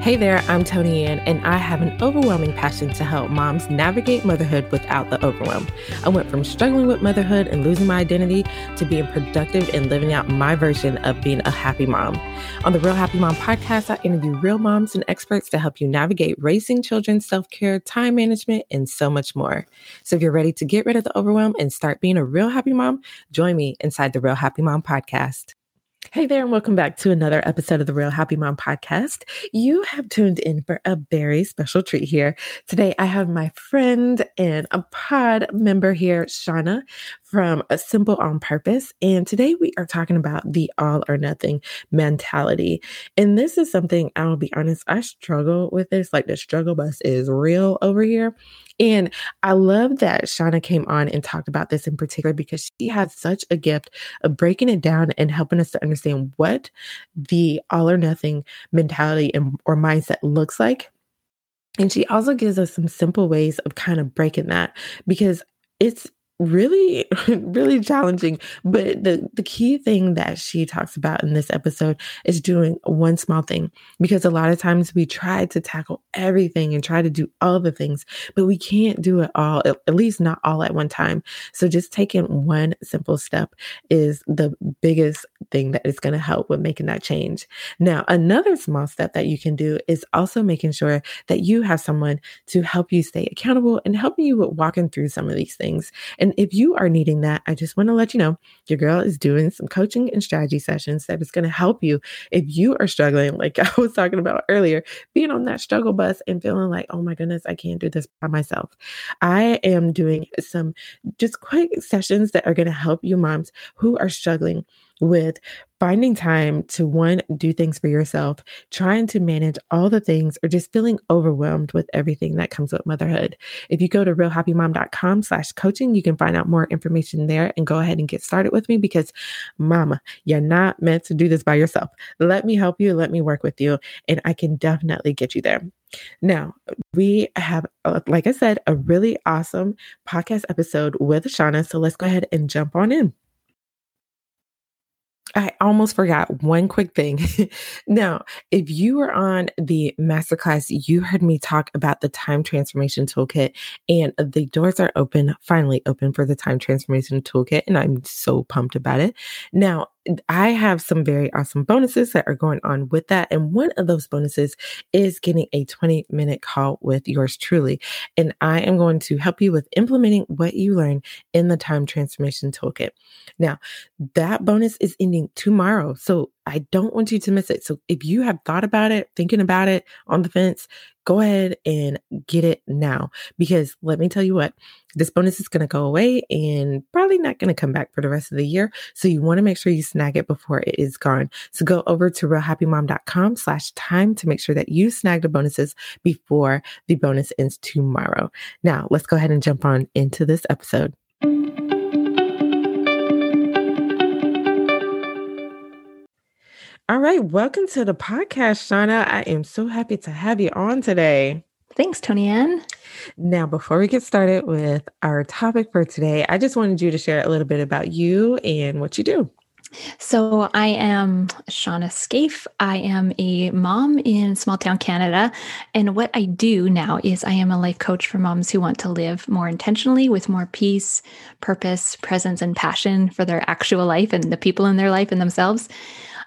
Hey there, I'm Tony Ann, and I have an overwhelming passion to help moms navigate motherhood without the overwhelm. I went from struggling with motherhood and losing my identity to being productive and living out my version of being a happy mom. On the Real Happy Mom podcast, I interview real moms and experts to help you navigate raising children, self care, time management, and so much more. So if you're ready to get rid of the overwhelm and start being a real happy mom, join me inside the Real Happy Mom podcast. Hey there, and welcome back to another episode of the Real Happy Mom podcast. You have tuned in for a very special treat here. Today, I have my friend and a pod member here, Shauna from A Simple on Purpose. And today we are talking about the all or nothing mentality. And this is something I'll be honest, I struggle with this. Like the struggle bus is real over here. And I love that Shauna came on and talked about this in particular because she has such a gift of breaking it down and helping us to understand what the all or nothing mentality and, or mindset looks like. And she also gives us some simple ways of kind of breaking that because it's really really challenging. But the the key thing that she talks about in this episode is doing one small thing because a lot of times we try to tackle everything and try to do all the things but we can't do it all at least not all at one time. So just taking one simple step is the biggest thing that is going to help with making that change. Now another small step that you can do is also making sure that you have someone to help you stay accountable and helping you with walking through some of these things. And and if you are needing that, I just want to let you know your girl is doing some coaching and strategy sessions that is going to help you if you are struggling, like I was talking about earlier, being on that struggle bus and feeling like, oh my goodness, I can't do this by myself. I am doing some just quick sessions that are going to help you moms who are struggling with finding time to one do things for yourself trying to manage all the things or just feeling overwhelmed with everything that comes with motherhood if you go to realhappymom.com slash coaching you can find out more information there and go ahead and get started with me because mama you're not meant to do this by yourself let me help you let me work with you and i can definitely get you there now, we have, uh, like I said, a really awesome podcast episode with Shauna. So let's go ahead and jump on in. I almost forgot one quick thing. now, if you were on the masterclass, you heard me talk about the time transformation toolkit, and the doors are open, finally open for the time transformation toolkit. And I'm so pumped about it. Now, I have some very awesome bonuses that are going on with that. And one of those bonuses is getting a 20 minute call with yours truly. And I am going to help you with implementing what you learn in the time transformation toolkit. Now, that bonus is ending tomorrow. So I don't want you to miss it. So if you have thought about it, thinking about it on the fence, go ahead and get it now. Because let me tell you what, this bonus is going to go away and probably not going to come back for the rest of the year. So you want to make sure you snag it before it is gone. So go over to realhappymom.com slash time to make sure that you snag the bonuses before the bonus ends tomorrow. Now let's go ahead and jump on into this episode. All right, welcome to the podcast, Shauna. I am so happy to have you on today. Thanks, Tony Ann. Now, before we get started with our topic for today, I just wanted you to share a little bit about you and what you do. So, I am Shauna Scafe. I am a mom in small town Canada. And what I do now is I am a life coach for moms who want to live more intentionally with more peace, purpose, presence, and passion for their actual life and the people in their life and themselves.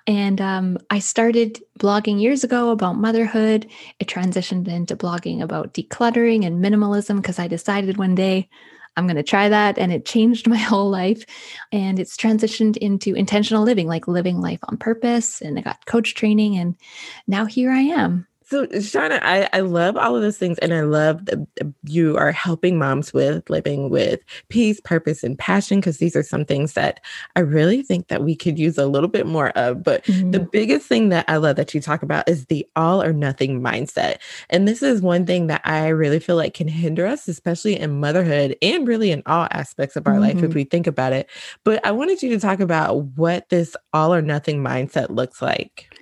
And um, I started blogging years ago about motherhood. It transitioned into blogging about decluttering and minimalism because I decided one day I'm going to try that. And it changed my whole life. And it's transitioned into intentional living, like living life on purpose. And I got coach training. And now here I am. So, Shauna, I, I love all of those things. And I love that you are helping moms with living with peace, purpose, and passion, because these are some things that I really think that we could use a little bit more of. But mm-hmm. the biggest thing that I love that you talk about is the all or nothing mindset. And this is one thing that I really feel like can hinder us, especially in motherhood and really in all aspects of our mm-hmm. life if mm-hmm. we think about it. But I wanted you to talk about what this all or nothing mindset looks like.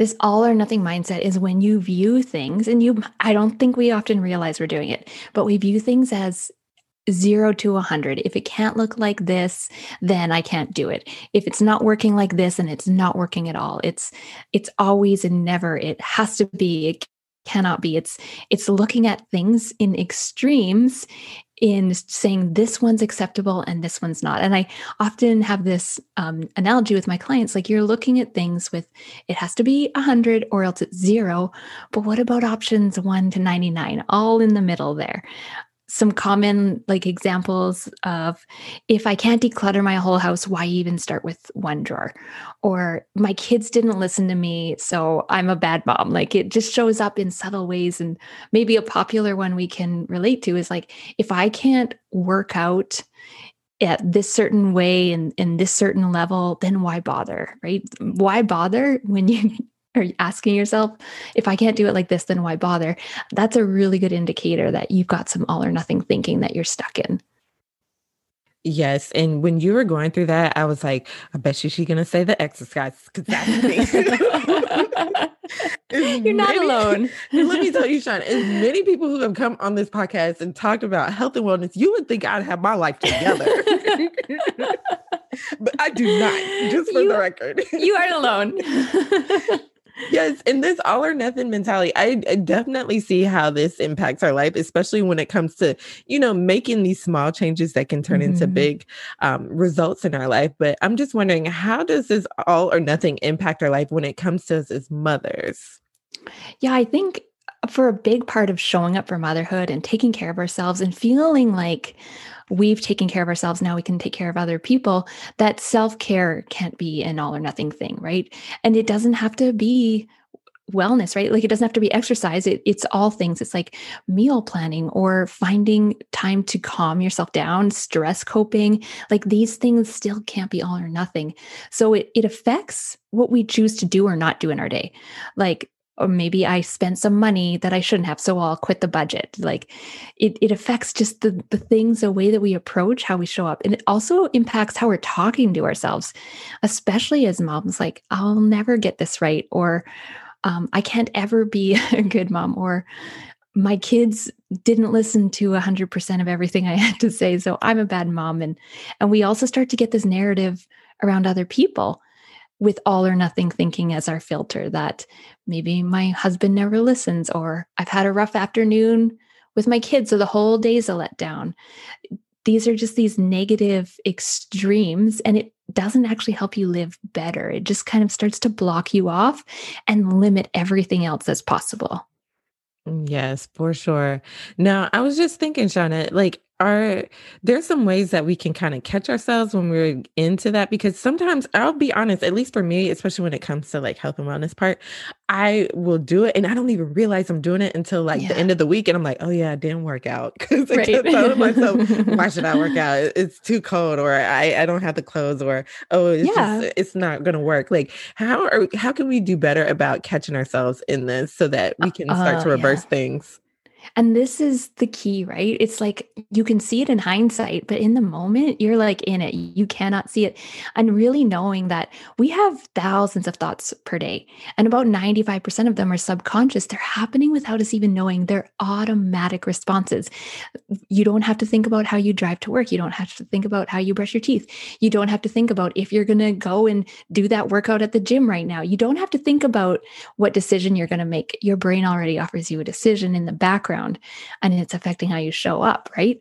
This all or nothing mindset is when you view things, and you, I don't think we often realize we're doing it, but we view things as zero to a hundred. If it can't look like this, then I can't do it. If it's not working like this and it's not working at all, it's it's always and never. It has to be. It cannot be. It's it's looking at things in extremes in saying this one's acceptable and this one's not. And I often have this um, analogy with my clients like you're looking at things with it has to be 100 or else it's zero. But what about options 1 to 99, all in the middle there? Some common like examples of if I can't declutter my whole house, why even start with one drawer? Or my kids didn't listen to me, so I'm a bad mom. Like it just shows up in subtle ways. And maybe a popular one we can relate to is like if I can't work out at this certain way and in this certain level, then why bother? Right? Why bother when you are asking yourself, if I can't do it like this, then why bother? That's a really good indicator that you've got some all or nothing thinking that you're stuck in. Yes. And when you were going through that, I was like, I bet you she's going to say the exercise because that's me. You're not many, alone. let me tell you, Sean, as many people who have come on this podcast and talked about health and wellness, you would think I'd have my life together. but I do not, just for you, the record. you aren't alone yes in this all or nothing mentality I, I, definitely see how this impacts our life especially when it comes to you know making these small changes that can turn mm-hmm. into big um, results in our life but i'm just wondering how does this all or nothing impact our life when it comes to us as mothers yeah i think for a big part of showing up for motherhood and taking care of ourselves and feeling like we've taken care of ourselves now we can take care of other people that self-care can't be an all or nothing thing right? And it doesn't have to be wellness right? Like it doesn't have to be exercise it, it's all things. It's like meal planning or finding time to calm yourself down stress coping like these things still can't be all or nothing. So it, it affects what we choose to do or not do in our day. Like or maybe I spent some money that I shouldn't have, so I'll quit the budget. Like it, it affects just the, the things, the way that we approach, how we show up. And it also impacts how we're talking to ourselves, especially as moms, like, I'll never get this right, or um, I can't ever be a good mom, or my kids didn't listen to 100% of everything I had to say, so I'm a bad mom. And, and we also start to get this narrative around other people with all or nothing thinking as our filter that maybe my husband never listens or I've had a rough afternoon with my kids so the whole day's a letdown. These are just these negative extremes and it doesn't actually help you live better. It just kind of starts to block you off and limit everything else that's possible. Mm, yes, for sure. Now, I was just thinking, Shauna, like are there's some ways that we can kind of catch ourselves when we're into that because sometimes I'll be honest, at least for me, especially when it comes to like health and wellness part, I will do it and I don't even realize I'm doing it until like yeah. the end of the week and I'm like, oh yeah, I didn't work out because right. I kept myself, why should I work out? It's too cold or I I don't have the clothes or oh it's yeah. just it's not gonna work. Like how are how can we do better about catching ourselves in this so that we can start uh, to reverse yeah. things? And this is the key, right? It's like you can see it in hindsight, but in the moment, you're like in it. You cannot see it. And really knowing that we have thousands of thoughts per day, and about 95% of them are subconscious. They're happening without us even knowing. They're automatic responses. You don't have to think about how you drive to work. You don't have to think about how you brush your teeth. You don't have to think about if you're going to go and do that workout at the gym right now. You don't have to think about what decision you're going to make. Your brain already offers you a decision in the background background and it's affecting how you show up, right?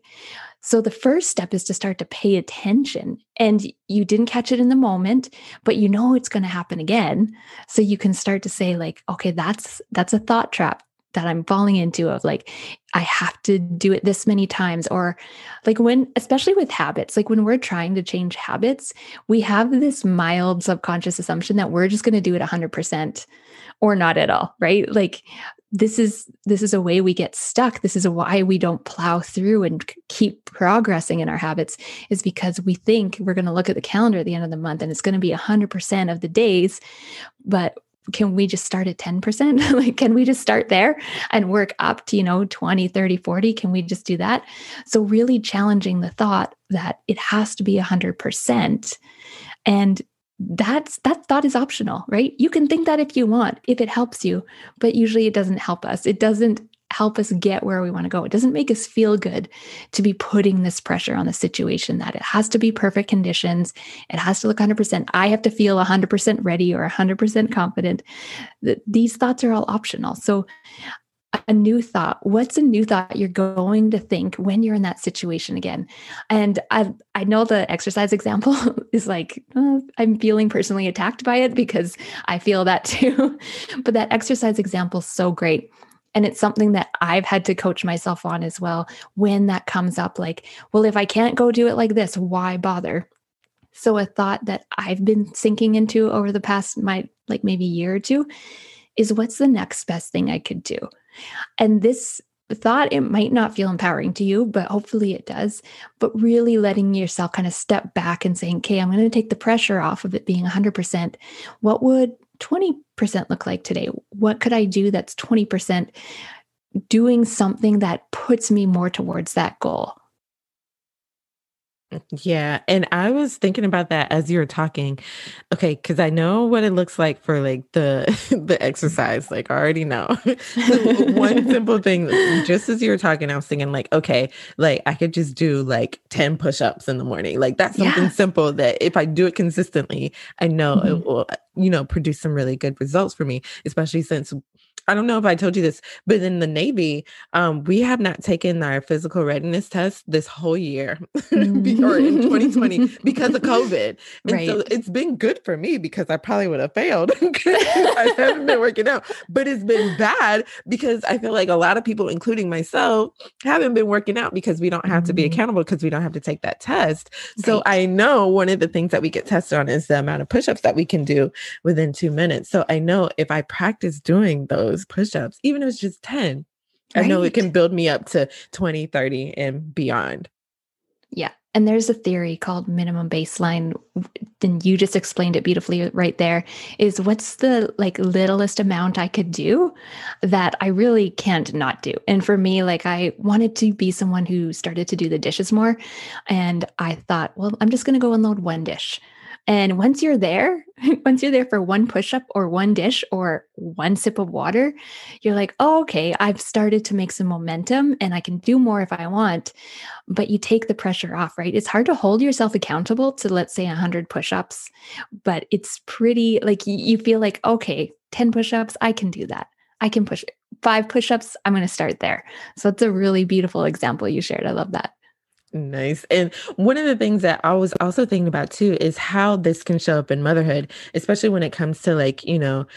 So the first step is to start to pay attention. And you didn't catch it in the moment, but you know it's going to happen again. So you can start to say like, okay, that's that's a thought trap that I'm falling into of like I have to do it this many times or like when especially with habits like when we're trying to change habits we have this mild subconscious assumption that we're just going to do it 100% or not at all right like this is this is a way we get stuck. This is why we don't plow through and keep progressing in our habits is because we think we're going to look at the calendar at the end of the month and it's going to be 100% of the days but can we just start at 10% like can we just start there and work up to you know 20 30 40 can we just do that? So really challenging the thought that it has to be 100% and that's that thought is optional right you can think that if you want if it helps you but usually it doesn't help us it doesn't help us get where we want to go. It doesn't make us feel good to be putting this pressure on the situation that it has to be perfect conditions. It has to look 100%. I have to feel 100% ready or 100% confident. These thoughts are all optional. So, a new thought. What's a new thought you're going to think when you're in that situation again? And I I know the exercise example is like oh, I'm feeling personally attacked by it because I feel that too. but that exercise example is so great and it's something that I've had to coach myself on as well when that comes up like, well, if I can't go do it like this, why bother? So a thought that I've been sinking into over the past my like maybe year or two is what's the next best thing I could do? And this thought it might not feel empowering to you, but hopefully it does. But really letting yourself kind of step back and saying, okay, I'm going to take the pressure off of it being 100%. What would 20% look like today? What could I do that's 20% doing something that puts me more towards that goal? Yeah. And I was thinking about that as you were talking. Okay, because I know what it looks like for like the the exercise. Like I already know. one simple thing, just as you were talking, I was thinking, like, okay, like I could just do like 10 push-ups in the morning. Like that's something yeah. simple that if I do it consistently, I know mm-hmm. it will, you know, produce some really good results for me, especially since I don't know if I told you this, but in the Navy, um, we have not taken our physical readiness test this whole year mm. or in 2020 because of COVID. And right. so it's been good for me because I probably would have failed. I haven't been working out, but it's been bad because I feel like a lot of people, including myself, haven't been working out because we don't have to be mm-hmm. accountable because we don't have to take that test. Right. So I know one of the things that we get tested on is the amount of push ups that we can do within two minutes. So I know if I practice doing those, push-ups, even if it's just 10. Right. I know it can build me up to 20, 30 and beyond. Yeah. And there's a theory called minimum baseline. And you just explained it beautifully uh, right there. Is what's the like littlest amount I could do that I really can't not do? And for me, like I wanted to be someone who started to do the dishes more. And I thought, well, I'm just going to go unload one dish. And once you're there, once you're there for one push up or one dish or one sip of water, you're like, oh, okay, I've started to make some momentum and I can do more if I want. But you take the pressure off, right? It's hard to hold yourself accountable to, let's say, 100 push ups, but it's pretty like you feel like, okay, 10 push ups, I can do that. I can push five push ups. I'm going to start there. So it's a really beautiful example you shared. I love that. Nice. And one of the things that I was also thinking about too is how this can show up in motherhood, especially when it comes to like, you know,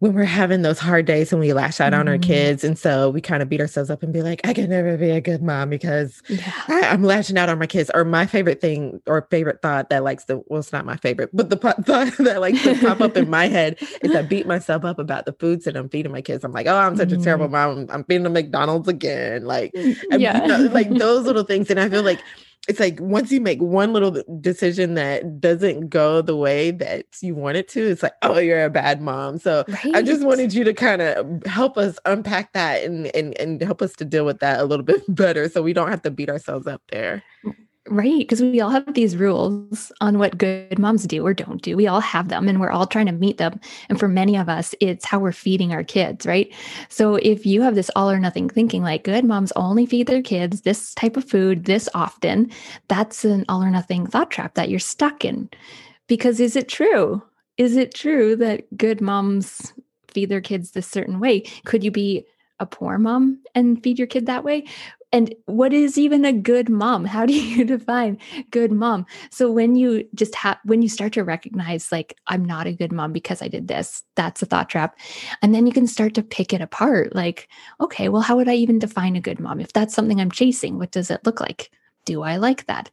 when we're having those hard days and we lash out mm-hmm. on our mm-hmm. kids. And so we kind of beat ourselves up and be like, I can never be a good mom because yeah. I, am lashing out on my kids. Or my favorite thing or favorite thought that likes the, well, it's not my favorite, but the thought that likes to pop up in my head is I beat myself up about the foods that I'm feeding my kids. I'm like, oh, I'm such mm-hmm. a terrible mm. mom. I'm feeding them McDonald's again. Like, yeah. You know, like those little things. And I feel like it's like once you make one little decision that doesn't go the way that you want it to, it's like, oh, you're a bad mom. So right. I just wanted you to kind of help us unpack that and, and and help us to deal with that a little bit better so we don't have to beat ourselves up there. Mm. Right. Because we all have these rules on what good moms do or don't do. We all have them and we're all trying to meet them. And for many of us, it's how we're feeding our kids. Right. So if you have this all or nothing thinking, like good moms only feed their kids this type of food this often, that's an all or nothing thought trap that you're stuck in. Because is it true? Is it true that good moms feed their kids this certain way? Could you be a poor mom and feed your kid that way? And what is even a good mom? How do you define good mom? So when you just have when you start to recognize like i'm not a good mom because i did this that's a thought trap. And then you can start to pick it apart like okay well how would i even define a good mom? If that's something i'm chasing what does it look like? Do i like that?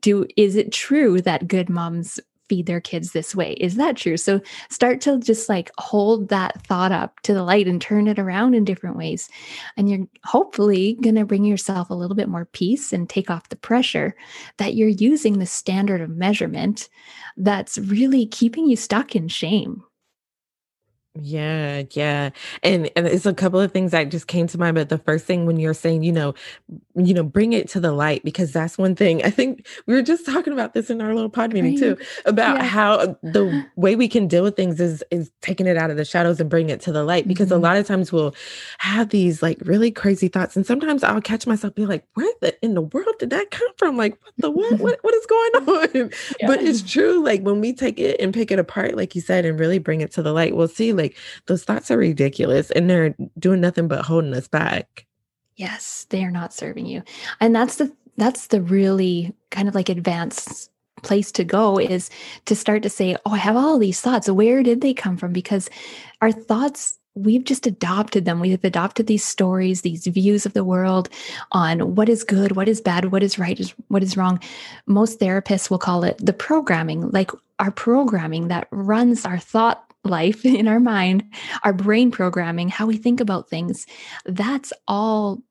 Do is it true that good moms feed their kids this way. Is that true? So start to just like hold that thought up to the light and turn it around in different ways. And you're hopefully going to bring yourself a little bit more peace and take off the pressure that you're using the standard of measurement that's really keeping you stuck in shame. Yeah, yeah. And and it's a couple of things that just came to mind, but the first thing when you're saying, you know, you know, bring it to the light because that's one thing. I think we were just talking about this in our little pod meeting right. too about yeah. how the way we can deal with things is is taking it out of the shadows and bring it to the light because mm-hmm. a lot of times we'll have these like really crazy thoughts and sometimes I'll catch myself be like, where the, in the world did that come from? Like what the what what, what is going on? Yeah. But it's true like when we take it and pick it apart like you said and really bring it to the light, we'll see like those thoughts are ridiculous and they're doing nothing but holding us back. Yes, they are not serving you. And that's the that's the really kind of like advanced place to go is to start to say, "Oh, I have all these thoughts. Where did they come from?" Because our thoughts we've just adopted them. We've adopted these stories, these views of the world on what is good, what is bad, what is right, what is wrong. Most therapists will call it the programming, like our programming that runs our thought life in our mind, our brain programming, how we think about things, that's all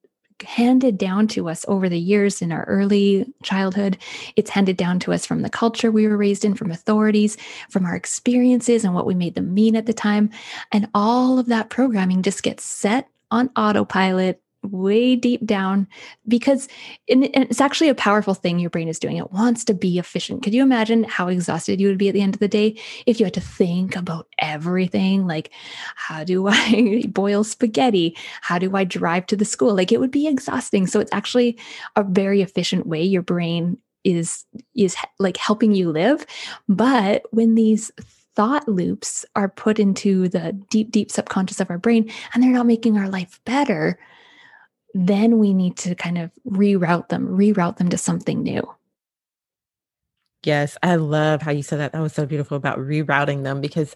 handed down to us over the years in our early childhood. It's handed down to us from the culture we were raised in, from authorities, from our experiences and what we made them mean at the time. And all of that programming just gets set on autopilot way deep down because it's actually a powerful thing your brain is doing. It wants to be efficient. Could you imagine how exhausted you would be at the end of the day if you had to think about everything? Like, how do I boil spaghetti? How do I drive to the school? Like, it would be exhausting. So, it's actually a very efficient way your brain is is like helping you live but when these thought loops are put into the deep deep subconscious of our brain and they're not making our life better then we need to kind of reroute them, reroute them to something new. Yes, I love how you said that. That was so beautiful about rerouting them because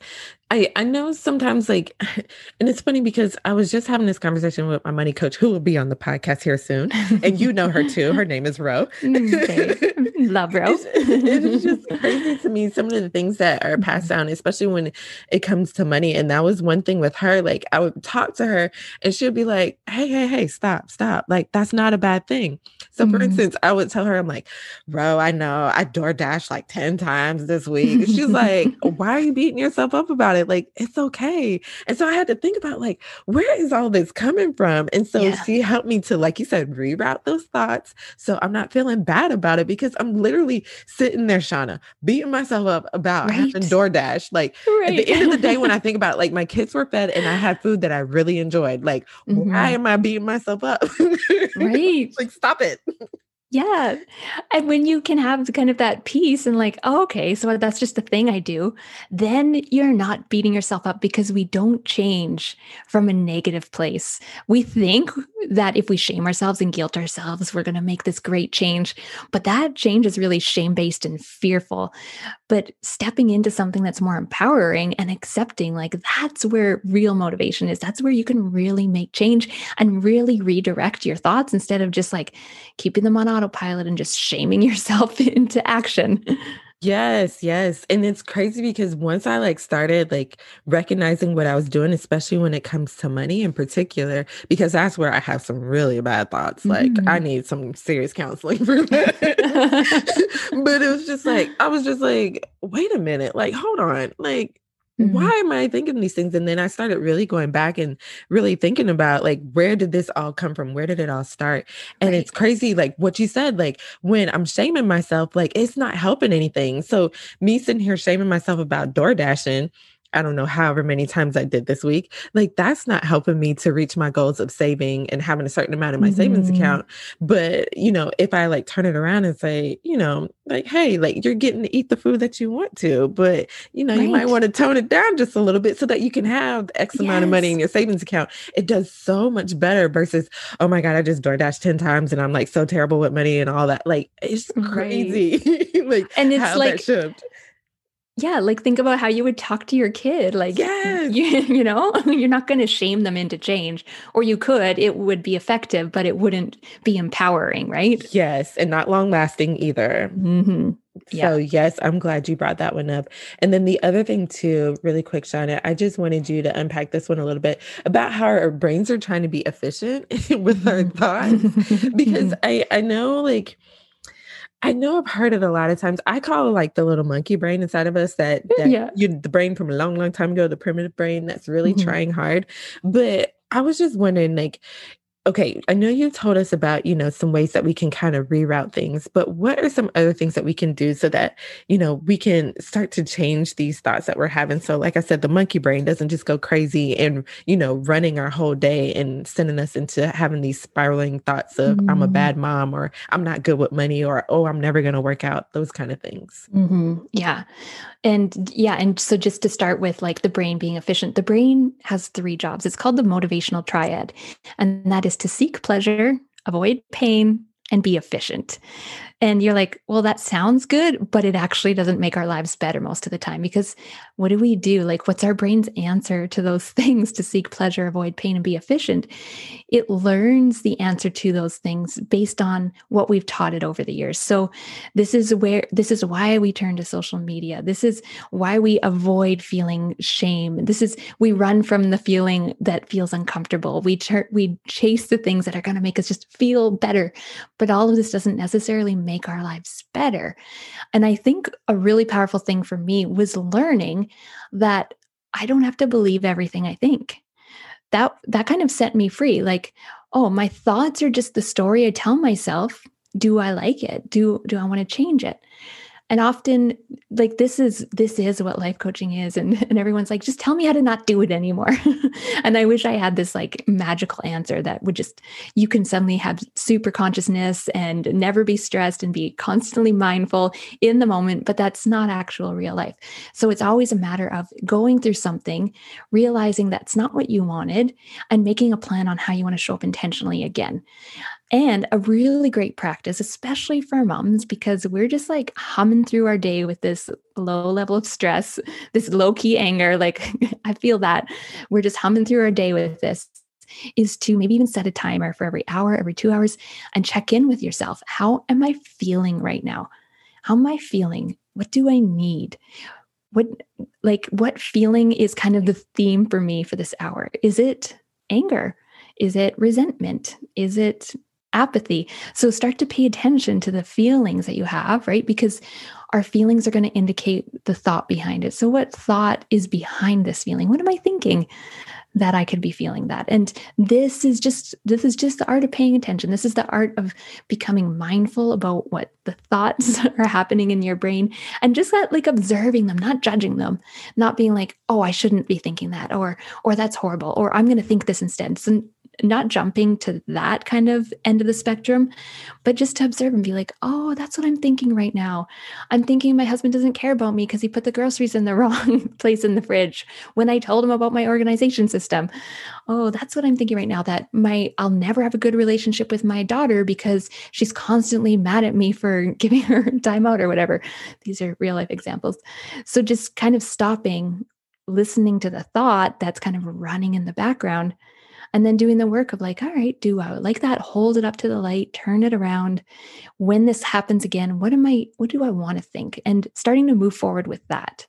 I I know sometimes like and it's funny because I was just having this conversation with my money coach who will be on the podcast here soon. And you know her too. Her name is Ro. Mm, okay. Love Ro. It's, it's just crazy to me some of the things that are passed mm-hmm. down, especially when it comes to money. And that was one thing with her. Like I would talk to her and she'd be like, Hey, hey, hey, stop, stop. Like that's not a bad thing. So for mm-hmm. instance, I would tell her, I'm like, bro, I know I door dash like 10 times this week. She's like, Why are you beating yourself up about it? it. Like, it's okay. And so I had to think about, like, where is all this coming from? And so yeah. she helped me to, like you said, reroute those thoughts. So I'm not feeling bad about it because I'm literally sitting there, Shauna, beating myself up about right. having DoorDash. Like, right. at the end of the day, when I think about it, like, my kids were fed and I had food that I really enjoyed. Like, mm-hmm. why am I beating myself up? right. like, stop it. Yeah. And when you can have kind of that peace and like, oh, okay, so that's just the thing I do, then you're not beating yourself up because we don't change from a negative place. We think that if we shame ourselves and guilt ourselves, we're going to make this great change. But that change is really shame based and fearful. But stepping into something that's more empowering and accepting, like that's where real motivation is. That's where you can really make change and really redirect your thoughts instead of just like keeping them on autopilot and just shaming yourself into action. Yes, yes. And it's crazy because once I like started like recognizing what I was doing, especially when it comes to money in particular, because that's where I have some really bad thoughts. Like mm-hmm. I need some serious counseling for that. but it was just like, I was just like, wait a minute, like, hold on. Like Mm-hmm. why am I thinking these things? And then I started really going back and really thinking about like, where did this all come from? Where did it all start? And right. it's crazy, like what you said, like when I'm shaming myself, like it's not helping anything. So me sitting here shaming myself about door dashing I don't know, however many times I did this week, like that's not helping me to reach my goals of saving and having a certain amount in my mm-hmm. savings account. But, you know, if I like turn it around and say, you know, like, hey, like you're getting to eat the food that you want to, but, you know, right. you might want to tone it down just a little bit so that you can have X yes. amount of money in your savings account. It does so much better versus, oh my God, I just DoorDash 10 times and I'm like so terrible with money and all that. Like, it's crazy. Right. like, and it's like, yeah, like think about how you would talk to your kid. Like, yes. you, you know, you're not going to shame them into change, or you could. It would be effective, but it wouldn't be empowering, right? Yes, and not long lasting either. Mm-hmm. Yeah. So, yes, I'm glad you brought that one up. And then the other thing, too, really quick, Shauna, I just wanted you to unpack this one a little bit about how our brains are trying to be efficient with our thoughts. because I, I know, like, I know I've heard it a lot of times. I call it like the little monkey brain inside of us that, that yeah. you the brain from a long, long time ago, the primitive brain that's really mm-hmm. trying hard. But I was just wondering, like, okay, I know you told us about, you know, some ways that we can kind of reroute things, but what are some other things that we can do so that, you know, we can start to change these thoughts that we're having? So, like I said, the monkey brain doesn't just go crazy and, you know, running our whole day and sending us into having these spiraling thoughts of, mm-hmm. I'm a mm-hmm. bad mom or I'm not good with money or, oh, I'm never going to work out, those kind of things. Mm-hmm. Yeah. And yeah, and so just to start with like the brain being efficient, the brain has three jobs. It's called the motivational triad, and that is to seek pleasure, avoid pain, and be efficient. And you're like, well, that sounds good, but it actually doesn't make our lives better most of the time because what do we do? Like, what's our brain's answer to those things to seek pleasure, avoid pain, and be efficient? It learns the answer to those things based on what we've taught it over the years. So, this is where, this is why we turn to social media. This is why we avoid feeling shame. This is, we run from the feeling that feels uncomfortable. We, turn, we chase the things that are going to make us just feel better. But all of this doesn't necessarily make our lives better. And I think a really powerful thing for me was learning that I don't have to believe everything I think. That that kind of set me free. Like, oh, my thoughts are just the story I tell myself. Do I like it? Do do I want to change it? And often like this is this is what life coaching is. And, and everyone's like just tell me how to not do it anymore. And i wish i had this like magical answer that would just you can suddenly have super consciousness and never be stressed and be constantly mindful in the moment but that's not actual real life. So it's always a matter of going through something realizing that's not what you wanted and making a plan on how you want to show up intentionally again and a really great practice, especially for moms, because we're just like humming through our day with this low level of stress, this low key anger. Like, I feel that we're just humming through our day with this. Is to maybe even set a timer for every hour, every two hours, and check in with yourself. How am I feeling right now? How am I feeling? What do I need? What, like, what feeling is kind of the theme for me for this hour? Is it anger? Is it resentment? Is it apathy. So start to pay attention to the feelings that you have, right? Because our feelings are going to indicate the thought behind it. So, what thought is behind this feeling? What am I thinking? that I could be feeling that. And this is just this is just the art of paying attention. This is the art of becoming mindful about what the thoughts are happening in your brain and just that like observing them, not judging them, not being like, "Oh, I shouldn't be thinking that," or or that's horrible, or I'm going to think this instead. So not jumping to that kind of end of the spectrum, but just to observe and be like, oh, that's what I'm thinking right now. I'm thinking my husband doesn't care about me because he put the groceries in the wrong place in the fridge when I told him about my organization system. Oh, that's what I'm thinking right now that my I'll never have a good relationship with my daughter because she's constantly mad at me for giving her time out or whatever. These are real life examples. So just kind of stopping listening to the thought that's kind of running in the background and then doing the work of like all right do i like that hold it up to the light turn it around. When this happens again what am i what do i want to think? And starting to move forward with that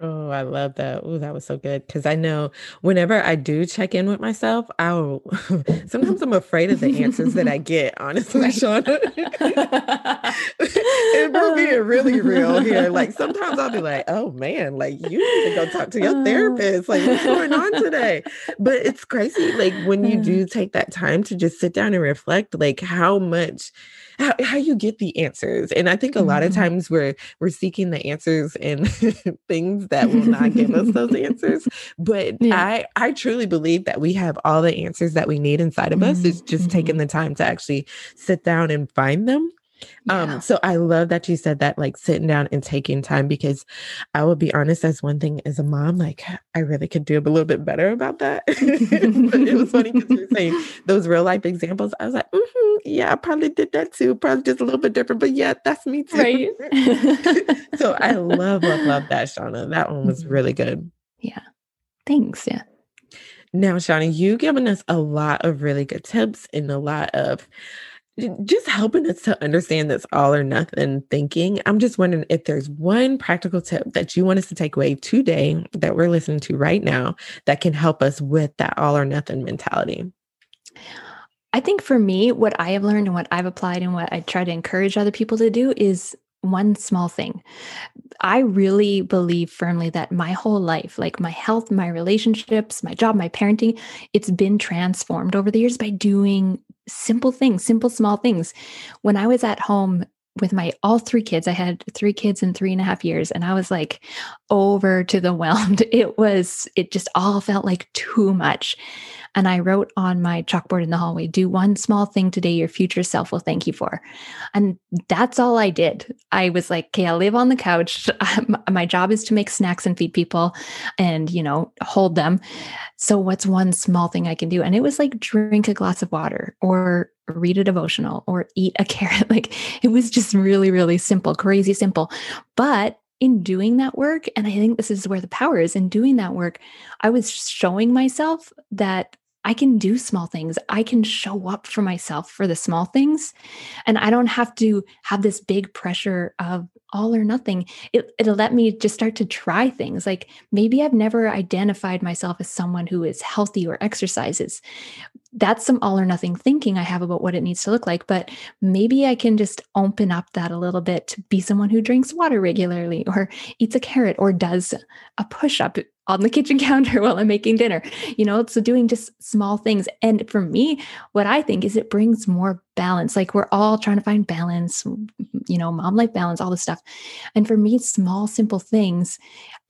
Oh, I love that. Oh, that was so good. Because I know whenever I do check in with myself, I'll sometimes I'm afraid of the answers that I get, honestly, right. Shauna. and we're being really real here. Like sometimes I'll be like, oh man, like you need to go talk to your uh. therapist. Like, what's going on today? But it's crazy. Like when you do mm. take that time to just sit down and reflect, like how much how, how you get the answers. And I think a mm-hmm. lot of mm-hmm. times we're we're seeking the answers in things that will not give us those answers. But yeah. I I truly believe that we have all the answers that we need inside of us. It's just mm-hmm. taking the time to actually sit down and find them. Um, yeah. Um, so I love that you said that, like sitting down and taking time, because I will be honest, that's one thing as a mom, like I really could do a little bit better about that. it was funny because you're saying those real life examples. I was like, mm-hmm, yeah, I probably did that too, probably just a little bit different, but yeah, that's me too. Right. so I love, love, love that, Shauna. That one was really mm-hmm. good. Yeah. Thanks. Yeah. Now, Shauna, you've given us a lot of really good tips and a lot of just helping us to understand this all or nothing thinking. I'm just wondering if there's one practical tip that you want us to take away today that we're listening to right now that can help us with that all or nothing mentality. I think for me, what I have learned and what I've applied and what I try to encourage other people to do is one small thing. I really believe firmly that my whole life, like my health, my relationships, my job, my parenting, it's been transformed over the years by doing simple things, simple, small things. When I was at home with my all three kids, I had three kids in three and a half years, and I was like over to the whelmed. It was, it just all felt like too much. And I wrote on my chalkboard in the hallway, do one small thing today your future self will thank you for. And that's all I did. I was like, okay, I live on the couch. my job is to make snacks and feed people and, you know, hold them. So what's one small thing I can do? And it was like drink a glass of water or read a devotional or eat a carrot. Like it was just really, really simple, crazy simple. But in doing that work, and I think this is where the power is in doing that work, I was showing myself that I can do small things. I can show up for myself for the small things. And I don't have to have this big pressure of all or nothing. It, it'll let me just start to try things. Like maybe I've never identified myself as someone who is healthy or exercises. That's some all or nothing thinking I have about what it needs to look like. But maybe I can just open up that a little bit to be someone who drinks water regularly or eats a carrot or does a push up on the kitchen counter while I'm making dinner. You know, so doing just small things. And for me, what I think is it brings more balance. Like we're all trying to find balance, you know, mom life balance, all this stuff. And for me, small, simple things,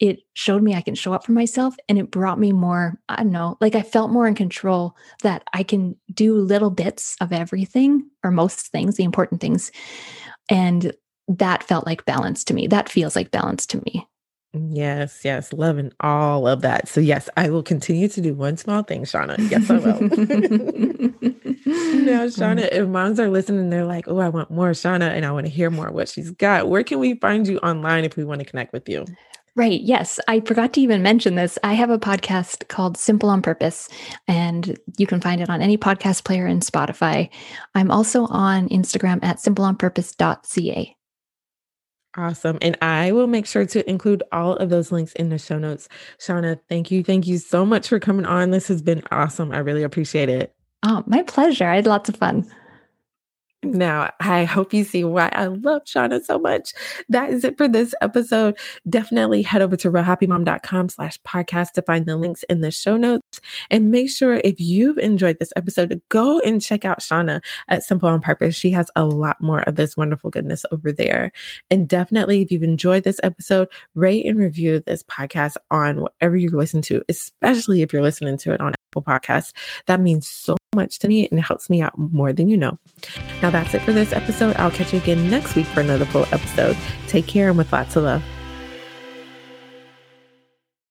it showed me I can show up for myself and it brought me more, I don't know, like I felt more in control that I can do little bits of everything or most things, the important things. And that felt like balance to me. That feels like balance to me. Yes, yes, loving all of that. So, yes, I will continue to do one small thing, Shauna. Yes, I will. now, Shauna, if moms are listening, they're like, oh, I want more Shauna and I want to hear more what she's got. Where can we find you online if we want to connect with you? Right. Yes. I forgot to even mention this. I have a podcast called Simple on Purpose, and you can find it on any podcast player and Spotify. I'm also on Instagram at simpleonpurpose.ca. Awesome. And I will make sure to include all of those links in the show notes. Shauna, thank you. Thank you so much for coming on. This has been awesome. I really appreciate it. Oh, my pleasure. I had lots of fun. Now, I hope you see why I love Shauna so much. That is it for this episode. Definitely head over to realhappymom.com slash podcast to find the links in the show notes. And make sure if you've enjoyed this episode, go and check out Shauna at Simple on Purpose. She has a lot more of this wonderful goodness over there. And definitely, if you've enjoyed this episode, rate and review this podcast on whatever you listen to, especially if you're listening to it on Apple Podcasts. That means so much to me and helps me out more than you know. Now, that's it for this episode. I'll catch you again next week for another full episode. Take care and with lots of love.